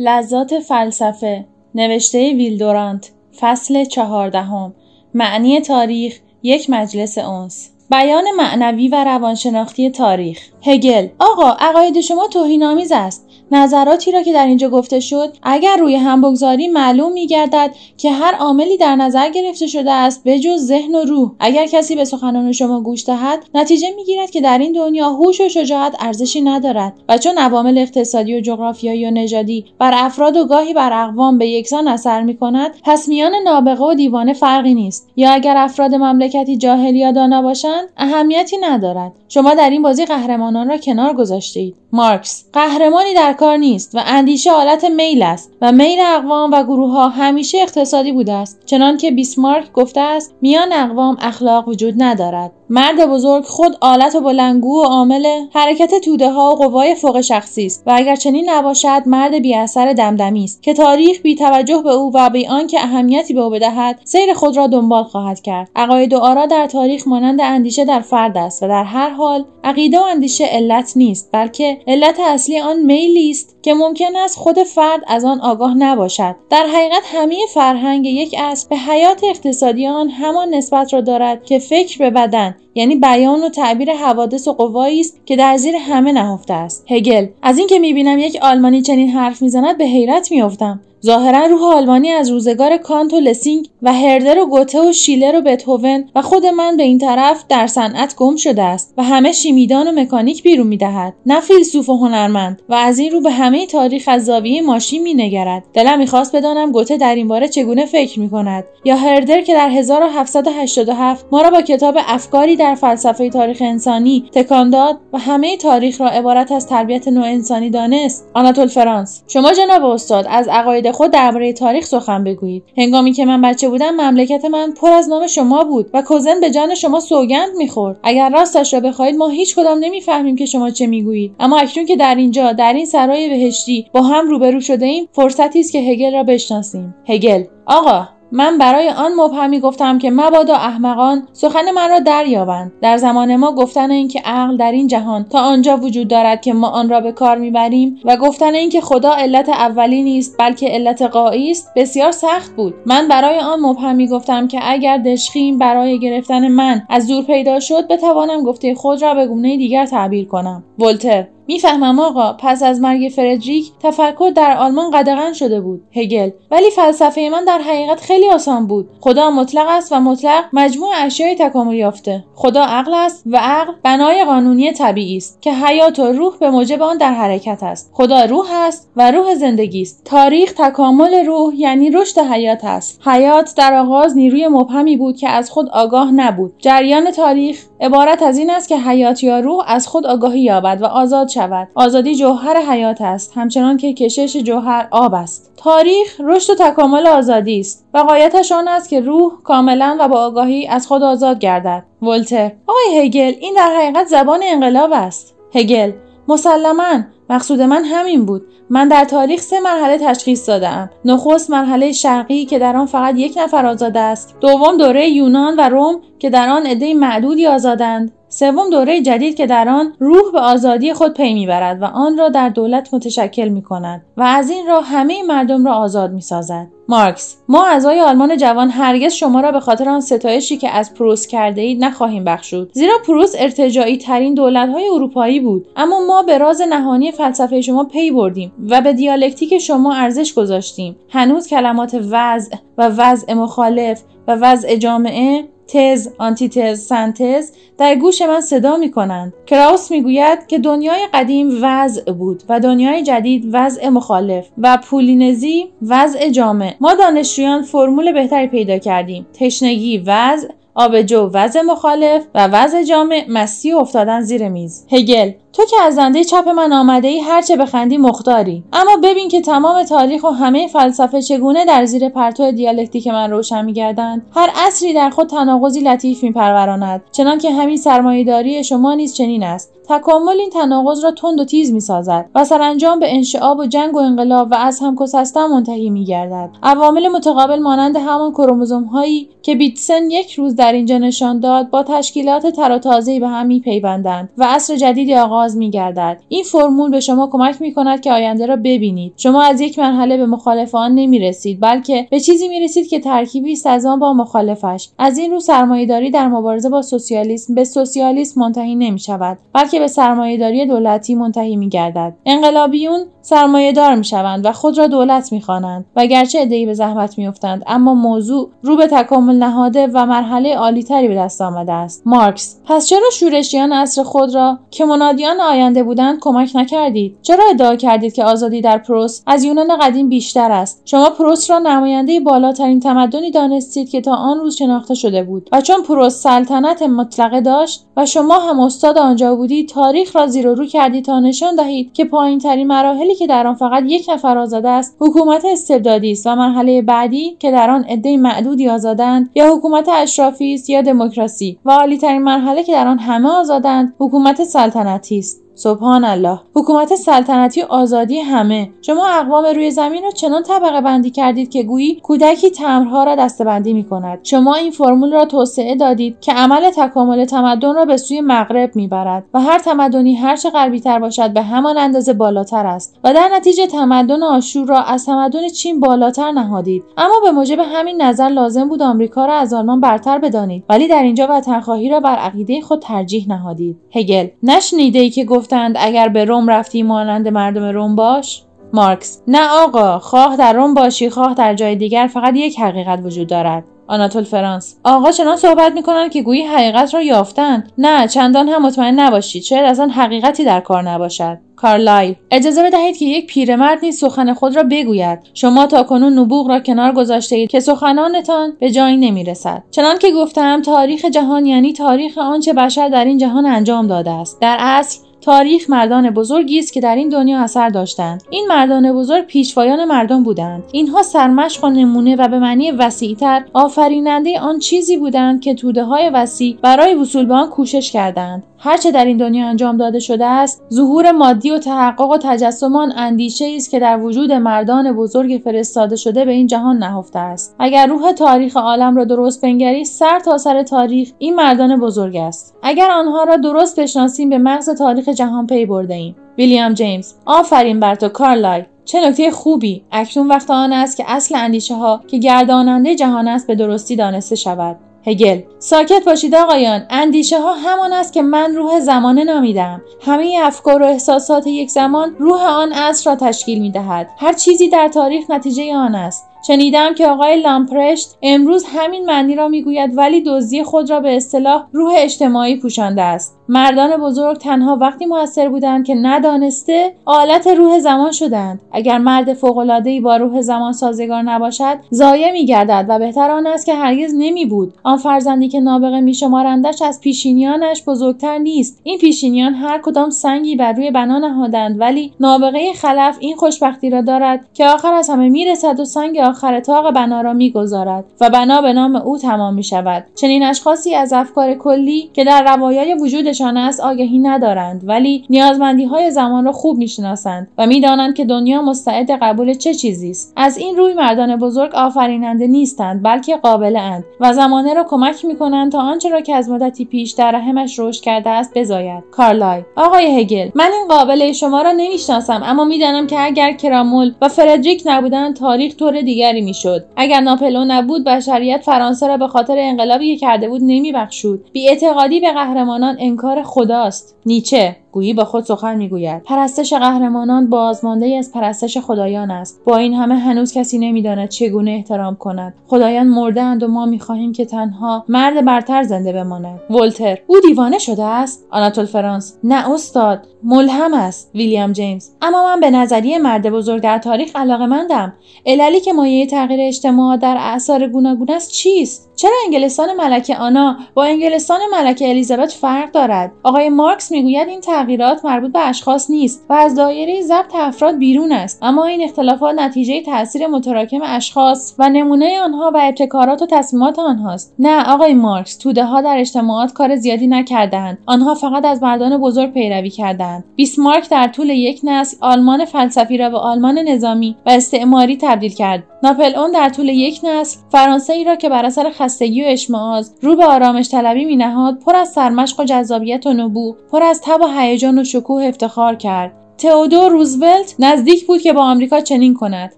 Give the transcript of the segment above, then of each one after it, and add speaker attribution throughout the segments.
Speaker 1: لذات فلسفه نوشته ویلدورانت فصل چهاردهم معنی تاریخ یک مجلس اونس بیان معنوی و روانشناختی تاریخ. هگل آقا عقاید شما توهینآمیز است. نظراتی را که در اینجا گفته شد اگر روی هم بگذاری معلوم میگردد که هر عاملی در نظر گرفته شده است به جز ذهن و روح. اگر کسی به سخنان شما گوش دهد نتیجه می‌گیرد که در این دنیا هوش و شجاعت ارزشی ندارد. و چون عوامل اقتصادی و جغرافیایی و نژادی بر افراد و گاهی بر اقوام به یکسان اثر می کند پس میان نابغه و دیوانه فرقی نیست. یا اگر افراد مملکتی جاهل یا دانا باشند اهمیتی ندارد. شما در این بازی قهرمانان را کنار گذاشته اید مارکس قهرمانی در کار نیست و اندیشه حالت میل است و میل اقوام و گروه ها همیشه اقتصادی بوده است. چنانکه بیسمارک گفته است میان اقوام اخلاق وجود ندارد. مرد بزرگ خود آلت و بلنگو و عامل حرکت توده ها و قوای فوق شخصی است و اگر چنین نباشد مرد بی اثر دمدمی است که تاریخ بی توجه به او و بی آنکه اهمیتی به او بدهد سیر خود را دنبال خواهد کرد. عقاید و آرا در تاریخ مانند اندیشه در فرد است و در هر حال عقیده و اندیشه علت نیست بلکه علت اصلی آن میلی است که ممکن است خود فرد از آن آگاه نباشد. در حقیقت همه فرهنگ یک اصل به حیات اقتصادی آن همان نسبت را دارد که فکر به بدن یعنی بیان و تعبیر حوادث و قوایی است که در زیر همه نهفته است. هگل از اینکه می‌بینم یک آلمانی چنین حرف می‌زند به حیرت میافتم. ظاهرا روح آلمانی از روزگار کانت و لسینگ و هردر و گوته و شیلر و بتهوون و خود من به این طرف در صنعت گم شده است و همه شیمیدان و مکانیک بیرون می‌دهد. نه فیلسوف و هنرمند و از این رو به همه تاریخ از زاویه ماشین مینگرد. دلم می‌خواست بدانم گوته در این باره چگونه فکر می‌کند. یا هردر که در 1787 ما را با کتاب افکاری در فلسفه تاریخ انسانی تکان داد و همه تاریخ را عبارت از تربیت نوع انسانی دانست. آناتول فرانس. شما جناب استاد از عقاید خود درباره تاریخ سخن بگویید. هنگامی که من بچه بودم مملکت من پر از نام شما بود و کوزن به جان شما سوگند می‌خورد. اگر راستش را بخواهید ما هیچ کدام نمی‌فهمیم که شما چه می‌گویید. اما اکنون که در اینجا در این سرای بهشتی با هم روبرو شده ایم فرصتی است که هگل را بشناسیم. هگل. آقا! من برای آن مبهمی گفتم که مبادا احمقان سخن من را دریابند. در زمان ما گفتن اینکه عقل در این جهان تا آنجا وجود دارد که ما آن را به کار می‌بریم و گفتن اینکه خدا علت اولی نیست بلکه علت قایی است بسیار سخت بود. من برای آن مبهمی گفتم که اگر دشخیم برای گرفتن من از دور پیدا شد بتوانم گفته خود را به گونه دیگر تعبیر کنم. ولتر می‌فهمم آقا پس از مرگ فردریک تفکر در آلمان قدغن شده بود هگل. ولی فلسفه من در حقیقت خیلی آسان بود. خدا مطلق است و مطلق مجموع اشیای تکامل یافته. خدا عقل است و عقل بنای قانونی طبیعی است که حیات و روح به موجب آن در حرکت است. خدا روح است و روح زندگی است. تاریخ تکامل روح یعنی رشد حیات است. حیات در آغاز نیروی مبهمی بود که از خود آگاه نبود. جریان تاریخ عبارت از این است که حیات یا روح از خود آگاهی یابد و آزاد شود آزادی جوهر حیات است. همچنان که کشش جوهر آب است. تاریخ رشد و تکامل آزادی است. و قایتش آن است که روح کاملا و با آگاهی از خود آزاد گردد. ولتر. آقای هگل این در حقیقت زبان انقلاب است. هگل مسلما. مقصود من همین بود. من در تاریخ سه مرحله تشخیص دادم نخست مرحله شرقی که در آن فقط یک نفر آزاد است. دوم دوره یونان و روم که در آن عده معدودی آزادند. سوم دوره جدید که در آن روح به آزادی خود پی می‌برد و آن را در دولت متشکل می کند و از این راه همه مردم را آزاد می سازد. مارکس ما اعضای آلمان جوان هرگز شما را به خاطر آن ستایشی که از پروس کرده اید نخواهیم بخشود. زیرا پروس ارتجاعی ترین دولت های اروپایی بود. اما ما به راز نهانی فلسفه شما پی بردیم و به دیالکتیک شما ارزش گذاشتیم. هنوز کلمات وضع و وضع مخالف و وضع جامعه تز، آنتی‌تز، سنتز در گوش من صدا می کنند. کراوس می گوید که دنیای قدیم وضع بود و دنیای جدید وضع مخالف و پولینزی وضع جامع. ما دانشجویان فرمول بهتری پیدا کردیم. تشنگی وضع آبجو وضع مخالف و وضع جامع مستی افتادن زیر میز. هگل تو که از جناح چپ من آمده ای هرچه بخندی مختاری. اما ببین که تمام تاریخ و همه فلسفه چگونه در زیر پرتو دیالکتیک من روشن میگردند. هر عصری در خود تناقضی لطیف میپروراند. چنانکه همین سرمایهداری شما نیز چنین است. تکامل این تناقض را تند و تیز می‌سازد و سرانجام به انشعاب و جنگ و انقلاب و از هم هستن منتهی میگردد. عوامل متقابل مانند همان کروموزوم هایی که بیتسن یک روز در اینجا نشان داد با تشکیلات تر به هم میپیوندند و عصر جدیدی آغاز میگردد. این فرمول به شما کمک می‌کند که آینده را ببینید. شما از یک مرحله به مخالف آن نمی‌رسید بلکه به چیزی می‌رسید که ترکیبی است از آن با مخالفش. از این رو سرمایهداری در مبارزه با سوسیالیسم به سوسیالیسم منتهی نمی شود بلکه به سرمایهداری دولتی منتهی می گردد انقلابیون سرمایهدار می شوند و خود را دولت می خوانند و گرچه ادهی به زحمت میافتند اما موضوع رو به تکامل نهاده و مرحله عالیتری به دست آمده است. مارکس پس چرا شورشیان عصر خود را که منادیان آینده بودند کمک نکردید؟ چرا ادعا کردید که آزادی در پروس از یونان قدیم بیشتر است؟ شما پروس را نماینده بالاترین تمدنی دانستید که تا آن روز شناخته شده بود و چون پروس سلطنت مطلقه داشت و شما هم استاد آنجا بودید تاریخ را زیر و رو کردید تا نشان دهید که پایین ترین مراحلی که در آن فقط یک نفر آزاده است حکومت استبدادی است و مرحله بعدی که در آن عده معدودی آزادند یا حکومت اشرافی است یا دموکراسی. و عالیترین مرحله که در آن همه آزادند حکومت سلطنتی است. سبحان الله حکومت سلطنتی آزادی همه. شما اقوام روی زمین را چنان طبقه بندی کردید که گویی کودکی تمرها را دستبندی می کند. شما این فرمول را توسعه دادید که عمل تکامل تمدن را به سوی مغرب می‌برد و هر تمدنی هرچه غربی تر باشد به همان اندازه بالاتر است و در نتیجه تمدن آشور را از تمدن چین بالاتر نهادید. اما به موجب همین نظر لازم بود آمریکا را از آلمان برتر بدانید. ولی در اینجا وطنخواهی را بر عقیده خود ترجیح نهادید. هگل نشنیده ای که گفت گفتند اگر به روم رفتی مانند مردم روم باش. مارکس نه آقا خواه در روم باشی خواه در جای دیگر فقط یک حقیقت وجود دارد. آناتول فرانس آقا چنان صحبت می‌کنند که گویی حقیقت را یافتند. نه چندان هم مطمئن نباشید شاید اصلا حقیقتی در کار نباشد. کارلایل اجازه بدهید که یک پیرمرد نیز سخن خود را بگوید. شما تا کنون نبوغ را کنار گذاشته اید که سخنانتان به جایی نمی‌رسد. چنان که گفتم تاریخ جهان یعنی تاریخ آنچه بشر در این جهان انجام داده است. در اصل تاریخ مردان بزرگی است که در این دنیا اثر داشتند. این مردان بزرگ پیشوایان مردم بودند. اینها سرمشق و نمونه و به معنی وسیعتر آفریننده آن چیزی بودند که توده های وسیع برای وصول به آن کوشش کردند. هرچه در این دنیا انجام داده شده است ظهور مادی و تحقق و تجسم آن اندیشه است که در وجود مردان بزرگ فرستاده شده به این جهان نهفته است. اگر روح تاریخ عالم را درست بنگری سر تا سر تاریخ این مردان بزرگ است. اگر آنها را درست بشناسیم به مغز تاریخ جهان پی برده ایم. ویلیام جیمز آفرین بر تو کارلای چه نکته خوبی. اکنون وقت آن است که اصل اندیشه ها که گرداننده جهان است به درستی دانسته شود. هگل. ساکت باشید آقایان. اندیشه ها همان است که من روح زمانه نامیدم. همه افکار و احساسات یک زمان روح آن عصر را تشکیل می دهد هر چیزی در تاریخ نتیجه آن است. شنیدم که آقای لامپرشت امروز همین معنی را می‌گوید ولی دزدی خود را به اصطلاح روح اجتماعی پوشانده است. مردان بزرگ تنها وقتی موثر بودند که ندانسته آلت روح زمان شدند. اگر مرد فوقالعادهای با روح زمان سازگار نباشد ضایع میگردد و بهتر آن است که هرگز نمی بود آن فرزندی که نابغه میشمارندش از پیشینیانش بزرگتر نیست. این پیشینیان هر کدام سنگی بر روی بنا نهادند ولی نابغه خلف این خوشبختی را دارد که آخر از همه می‌رسد و سنگ آخر تاق بنا را می‌گذارد و بنا به نام او تمام می شود چنین اشخاصی از افکار کلی که در روایای وجودشان است آگهی ندارند ولی نیازمندی های زمان را خوب می‌شناسند و می‌دانند که دنیا مستعد قبول چه چیزی است. از این روی مردان بزرگ آفریننده نیستند بلکه قابل اند و زمانه را کمک می کنند تا آنچه را که از مدتی پیش در رحمش رشد کرده است بزاید. کارلای آقای هگل من این قابله شما را نمی‌شناسم اما می‌دانم که اگر کرامول و فردریک نبودند تاریخ طور دیگر دیگری می‌شد. اگر ناپلئون نبود بشریت فرانسه را به خاطر انقلابی کرده بود نمیبخشود. بیاعتقادی به قهرمانان انکار خداست. نیچه. گویی با خود سخن می‌گوید. پرستش قهرمانان بازمانده از پرستش خدایان است. با این همه هنوز کسی نمی‌داند چگونه احترام کند. خدایان مردهاند و ما می‌خواهیم که تنها مرد برتر زنده بماند. ولتر او دیوانه شده است؟ آناتول فرانس نه استاد ملهم است ویلیام جیمز. اما من به نظریه مرد بزرگ در تاریخ علاقه مندم عللی که مایه تغییر اجتماع در اعثار گوناگون است چیست؟ چرا انگلستان ملکه آنا با انگلستان ملکه الیزابت فرق دارد؟ آقای مارکس می‌گوید این تغییرات مربوط به اشخاص نیست و از دایره ضبط افراد بیرون است. اما این اختلافات نتیجه تاثیر متراکم اشخاص و نمونه آنها و ابتکارات و تصمیمات آنهاست. نه آقای مارکس توده ها در اجتماعات کار زیادی نکردند آنها فقط از مردان بزرگ پیروی کردند بیسمارک در طول یک نسل آلمان فلسفی را به آلمان نظامی و استعماری تبدیل کرد. ناپل اون در طول یک نسل فرانسه ای را که بر اثر خستگی و اشمعاز رو به آرامش طلبی مینهاد پر از سرمشق و جذابیت و نبوغ پر از تب و هیجان و شکوه افتخار کرد. تئودور روزولت نزدیک بود که با آمریکا چنین کند.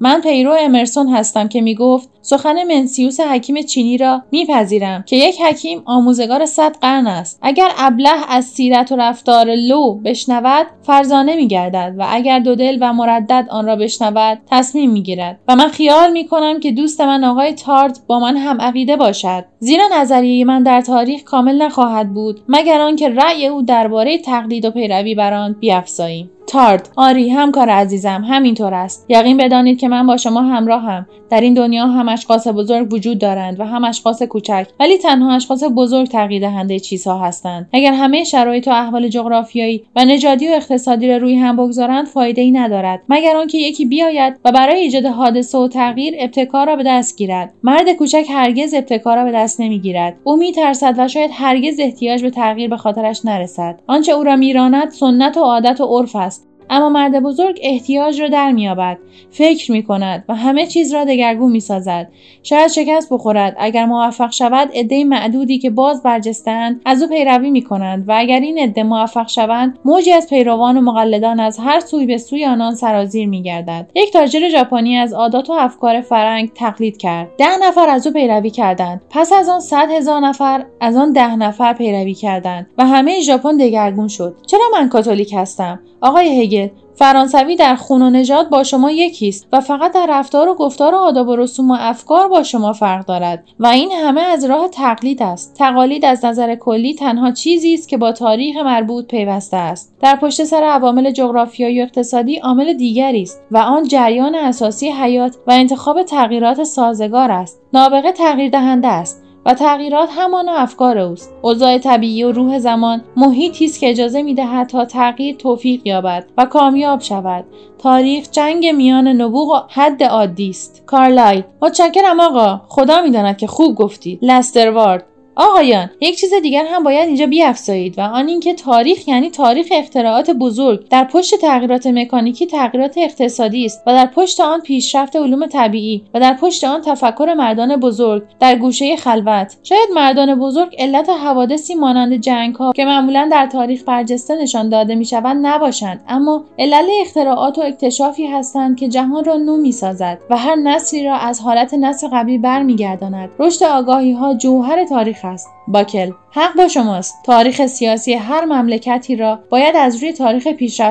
Speaker 1: من پیرو امرسون هستم که می‌گفت سخن منسیوس حکیم چینی را میپذیرم که یک حکیم آموزگار صد قرن است. اگر ابله از سیرت و رفتار لو بشنود فرزانه میگردد و اگر دو دل و مردد آن را بشنود تصمیم می‌گیرد. و من خیال می‌کنم که دوست من آقای تارت با من هم عقیده باشد. زیرا نظریه من در تاریخ کامل نخواهد بود مگر آنکه رأی او درباره تقلید و پیروی بر آن بیافزاییم. تارد آری همکار عزیزم همینطور است. یقین بدانید که من با شما همراهم. در این دنیا هم اشخاص بزرگ وجود دارند و هم اشخاص کوچک ولی تنها اشخاص بزرگ تغییر دهنده چیزها هستند. اگر همه شرایط و احوال جغرافیایی و نژادی و اقتصادی را روی هم بگذارند فایده ای ندارد. مگر آنکه یکی بیاید و برای ایجاد حادثه و تغییر ابتکار را به دست گیرد. مرد کوچک هرگز ابتکار را به دست نمی‌گیرد. او میترسد و شاید هرگز احتیاج به تغییر به خاطرش نرسد. آنچه او را میراند سنت و عادت و عرف است. اما مرد بزرگ احتیاج را در میابد فکر می کند و همه چیز را دگرگون می سازد شاید شکست بخورد. اگر موفق شود عده معدودی که باز برجستند از او پیروی می کنند و اگر این عده موفق شوند موجی از پیروان و مقلدان از هر سوی به سوی آنان سرازیر می گردد یک تاجر ژاپنی از عادات و افکار فرنگ تقلید کرد. ده نفر از او پیروی کردند. پس از آن صد هزار نفر از آن ده نفر پیروی کردند و همه ژاپن دگرگون شد. چرا من کاتولیک هستم؟ آقای هگل فرانسوی در خون و نژاد با شما یکی است و فقط در رفتار و گفتار و آداب و رسوم و افکار با شما فرق دارد و این همه از راه تقلید است. تقالید از نظر کلی تنها چیزی است که با تاریخ مربوط پیوسته است. در پشت سر عوامل جغرافیایی و اقتصادی عامل دیگری است و آن جریان اساسی حیات و انتخاب تغییرات سازگار است. نابغه تغییر دهنده است. و تغییرات همان افکار اوست. اوضاع طبیعی و روح زمان محیطی است که اجازه می‌دهد تا تغییر توفیق یابد و کامیاب شود. تاریخ جنگ میان نبوغ و حد عادی است. کارلای متشکرم آقا. خدا می‌داند که خوب گفتی. لستروارد. آقایان یک چیز دیگر هم باید اینجا بیافزایید و آن اینکه تاریخ یعنی تاریخ اختراعات بزرگ در پشت تغییرات مکانیکی تغییرات اقتصادی است و در پشت آن پیشرفت علوم طبیعی و در پشت آن تفکر مردان بزرگ در گوشه خلوت. شاید مردان بزرگ علت حوادثی مانند جنگ ها که معمولا در تاریخ برجسته نشان داده می شوند نباشند اما علل اختراعات و اکتشافی هستند که جهان را نو می سازد و هر نسلی را از حالت نسل قبلی برمیگرداند. رشد آگاهی ها جوهر تاریخ است باکل حق با شماست. تاریخ سیاسی هر مملکتی را باید از روی تاریخ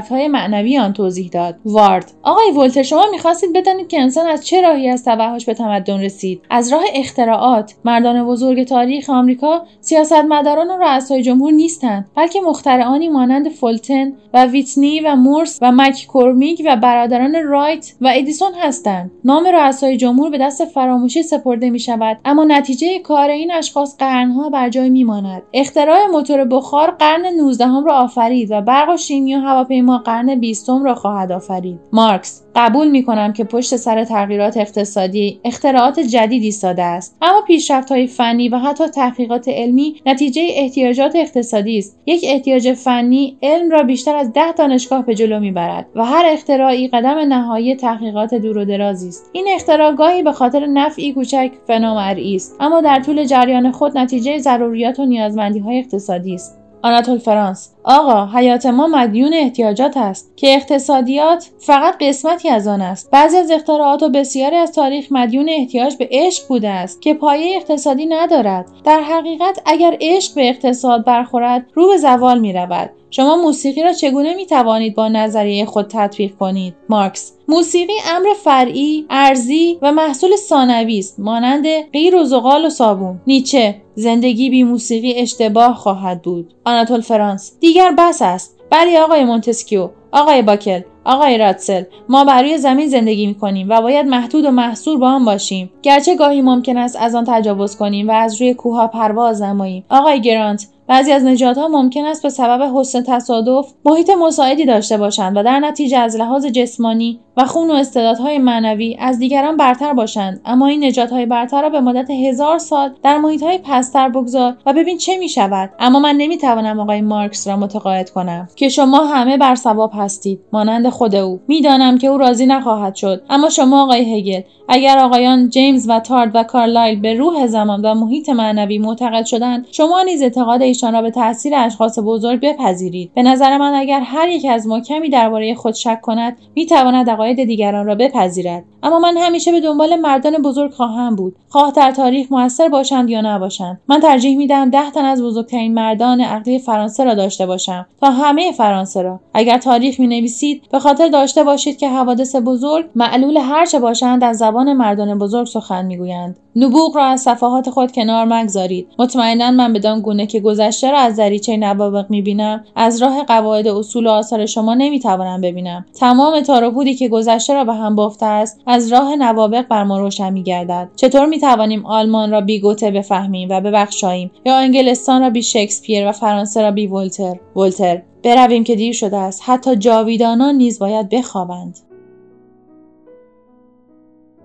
Speaker 1: های معنوی آن توضیح داد. وارد آقای ولتر شما می‌خواستید بدانید که انسان از چه راهی از توحش به تمدن رسید؟ از راه اختراعات. مردان بزرگ تاریخ آمریکا سیاستمداران و رؤسای جمهور نیستند بلکه مخترعانی مانند فولتن و ویتنی و مورس و مک کورمیک و برادران رایت و ادیسون هستند. نام رؤسای جمهور به دست فراموشی سپرده می شود اما نتیجه کار این اشخاص قرنها بر جای میماند. اختراع موتور بخار قرن 19 را آفرید و برق و شیمی و هواپیما قرن 20 را خواهد آفرید. مارکس قبول می کنم که پشت سر تغییرات اقتصادی اختراعات جدید ایستاده است. اما پیشرفت های فنی و حتی تحقیقات علمی نتیجه احتیاجات اقتصادی است. یک احتیاج فنی علم را بیشتر از ده دانشگاه به جلو می‌برد و هر اختراعی قدم نهایی تحقیقات دور و درازی است. این اختراع گاهی به خاطر نفعی کوچک فنامرئی است. اما در طول جریان خود نتیجه ضروریات و نیازمندی های اقتصادی است. آناتول فرانس آقا حیات ما مدیون احتیاجات است که اقتصادیات فقط قسمتی از آن است. بعضی از اختراعات و بسیاری از تاریخ مدیون احتیاج به عشق بوده است که پایه اقتصادی ندارد. در حقیقت اگر عشق به اقتصاد برخورد رو به زوال می رود شما موسیقی را چگونه می توانید با نظریه خود تطبیق کنید؟ مارکس. موسیقی امر فرعی ارزی و محصول ثانوی است مانند غیر و زغال و صابون. نیچه زندگی بی موسیقی اشتباه خواهد بود. آناتول فرانس. دیگر بس است. بلی آقای مونتسکیو آقای باکل آقای راتسل ما بر روی زمین زندگی می کنیم و باید محدود و محصور با آن باشیم. گرچه گاهی ممکن است از آن تجاوز کنیم و از روی کوهها پرواز نماییم. آقای گرانت بعضی از نژادها ممکن است به سبب حسن تصادف محیط مساعدی داشته باشند و در نتیجه از لحاظ جسمانی و خون و استعدادهای معنوی از دیگران برتر باشند. اما این نژادهای برتر را به مدت هزار سال در محیطهای پستر بگذار و ببین چه می شود اما من نمی‌توانم آقای مارکس را متقاعد کنم که شما همه بر ثواب هستید مانند خود او. می‌دانم که او راضی نخواهد شد. اما شما آقای هگل اگر آقایان جیمز و تارد و کارلایل به روح زمان و محیط معنوی معتقد شدند شما نیز اعتقاد ایشان را به تاثیر اشخاص بزرگ بپذیرید. به نظر من اگر هر یک از ما کمی درباره خود شک کند می‌تواند عقاید دیگران را بپذیرد. اما من همیشه به دنبال مردان بزرگ خواهم بود. خواه در تاریخ موثر باشند یا نباشند. من ترجیح می‌دهم ده تن از بزرگترین مردان عقلی فرانسه را داشته باشم. تا همه فرانسه را. اگر تاریخ می نویسید به خاطر داشته باشید که حوادث بزرگ معلول هرچه باشند از زبان مردان بزرگ سخن می‌گویند. نبوغ را از صفحات خود کنار مگذارید. مطمئنا من بدان گونه که گذشته را از دریچه نوابغ می‌بینم. از راه قواعد اصول و آثار شما نمی‌توانم ببینم. تمام تاروپودی که گذشته را به هم بافته است از راه نوابغ بر ما روشن میگردد. چطور می‌توانیم آلمان را بی گوته بفهمیم و ببخشاییم؟ یا انگلستان را بی شکسپیر و فرانسه را بی ولتر؟ ولتر. برویم که دیر شده است. حتی جاویدانان نیز باید بخوابند.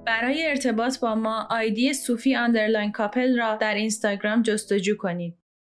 Speaker 1: برای ارتباط با ما آیدی sophie underline couple را در اینستاگرام جستجو کنید.